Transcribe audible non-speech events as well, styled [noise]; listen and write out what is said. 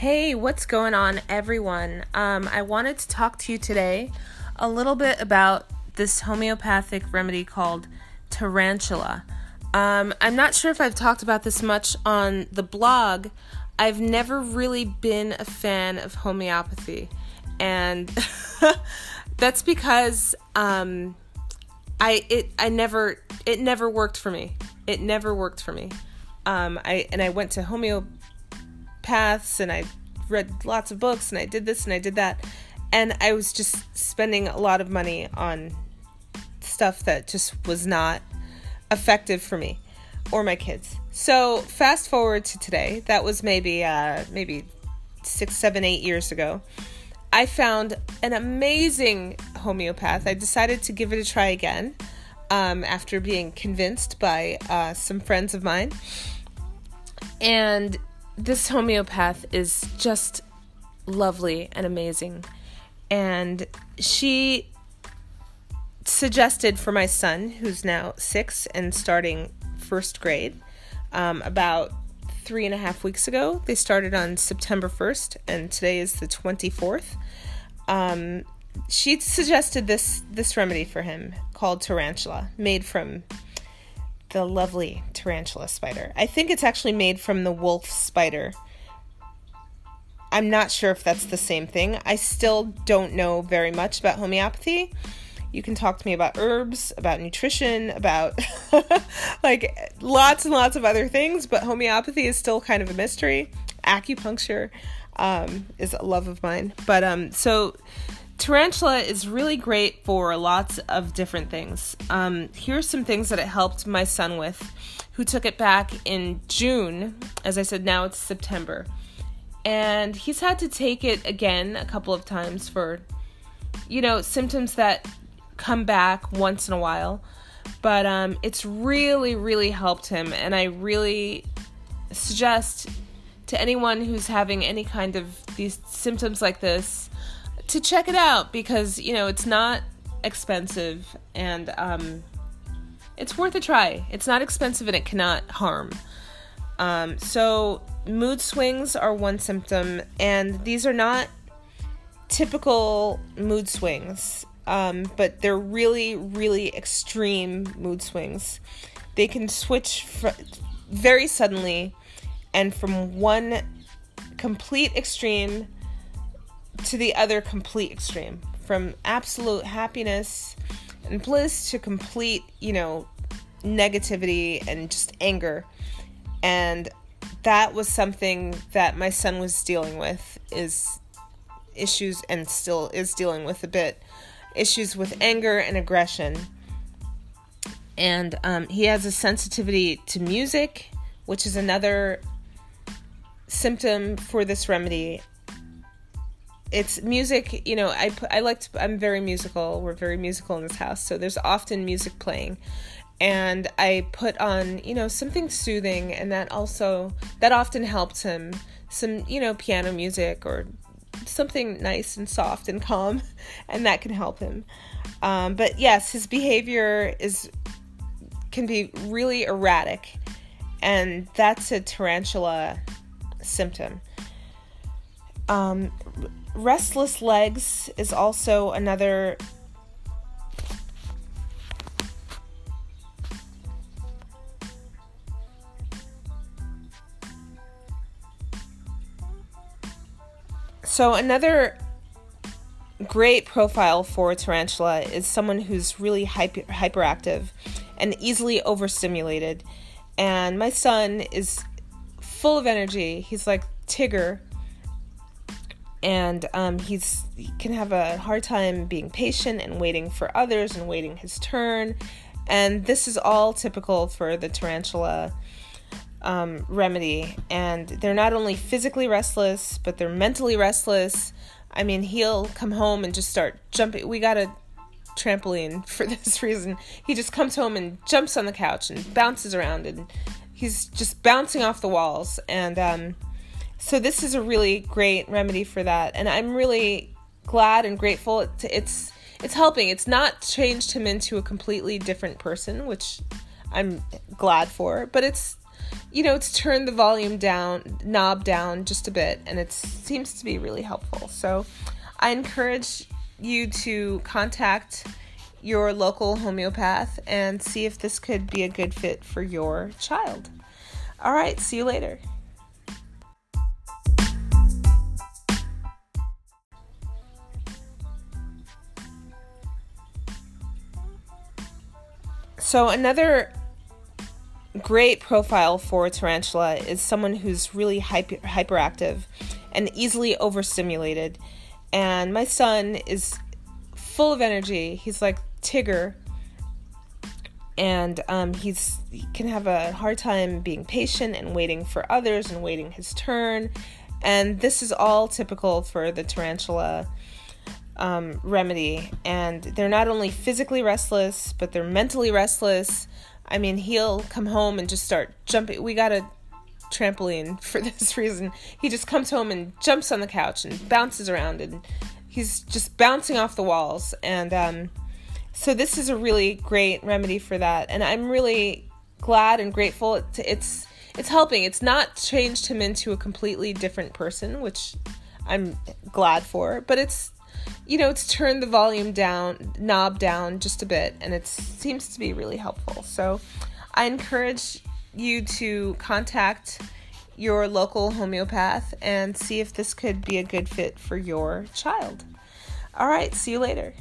Hey, what's going on, everyone? Um, I wanted to talk to you today a little bit about this homeopathic remedy called tarantula. Um, I'm not sure if I've talked about this much on the blog. I've never really been a fan of homeopathy, and [laughs] that's because um, I it I never it never worked for me. It never worked for me. Um, I and I went to homeopathy paths and I read lots of books and I did this and I did that. And I was just spending a lot of money on stuff that just was not effective for me or my kids. So fast forward to today. That was maybe uh, maybe six, seven, eight years ago. I found an amazing homeopath. I decided to give it a try again um, after being convinced by uh, some friends of mine. And this homeopath is just lovely and amazing. And she suggested for my son, who's now six and starting first grade, um, about three and a half weeks ago. They started on September 1st, and today is the 24th. Um, she suggested this this remedy for him called tarantula, made from the lovely tarantula spider. I think it's actually made from the wolf spider. I'm not sure if that's the same thing. I still don't know very much about homeopathy. You can talk to me about herbs, about nutrition, about [laughs] like lots and lots of other things, but homeopathy is still kind of a mystery. Acupuncture um, is a love of mine. But um, so Tarantula is really great for lots of different things. Um, here's some things that it helped my son with, who took it back in June. As I said, now it's September. And he's had to take it again a couple of times for, you know, symptoms that come back once in a while. But um, it's really, really helped him. And I really suggest to anyone who's having any kind of these symptoms like this to check it out because you know it's not expensive and um, it's worth a try. It's not expensive and it cannot harm. Um, so mood swings are one symptom, and these are not typical mood swings, um, but they're really, really extreme mood swings. They can switch fr- very suddenly, and from one complete extreme to the other complete extreme from absolute happiness and bliss to complete, you know, negativity and just anger. And that was something that my son was dealing with is issues and still is dealing with a bit issues with anger and aggression. And um, he has a sensitivity to music, which is another symptom for this remedy it's music you know i i like to, i'm very musical. We're very musical in this house so there's often music playing. And i put on you know something soothing and that also that often helps him. Some you know piano music or something nice and soft and calm [laughs] and that can help him. Um, but yes his behavior is can be really erratic and that's a tarantula symptom um, restless legs is also another So another great profile for tarantula is someone who's really hyper, hyperactive and easily overstimulated. And my son is full of energy. He's like Tigger and um, he's he can have a hard time being patient and waiting for others and waiting his turn. And this is all typical for the tarantula um, remedy. And they're not only physically restless but they're mentally restless. I mean he'll come home and just start jumping. We got a trampoline [laughs] for this reason. He just comes home and jumps on the couch and bounces around and he's just bouncing off the walls. And um, so this is a really great remedy for that, and I'm really glad and grateful. It's it's, helping. It's not changed him into a completely different person, which I'm glad for, but it's you know, it's turned the volume down, knob down just a bit, and it seems to be really helpful. So I encourage you to contact your local homeopath and see if this could be a good fit for your child. All right, see you later. So, another great profile for a tarantula is someone who's really hyper, hyperactive and easily overstimulated. And my son is full of energy. He's like Tigger. And um, he's he can have a hard time being patient and waiting for others and waiting his turn. And this is all typical for the tarantula um, remedy. And they're not only physically restless, but they're mentally restless I mean, he'll come home and just start jumping. We got a trampoline [laughs] for this reason. He just comes home and jumps on the couch and bounces around and he's just bouncing off the walls. And um, so this is a really great remedy for that. And I'm really glad and grateful. It's, it's it's helping. It's not changed him into a completely different person, which I'm glad for, but it's you know, it's turned the volume down, knob down just a bit, and it seems to be really helpful. So I encourage you to contact your local homeopath and see if this could be a good fit for your child. All right, see you later.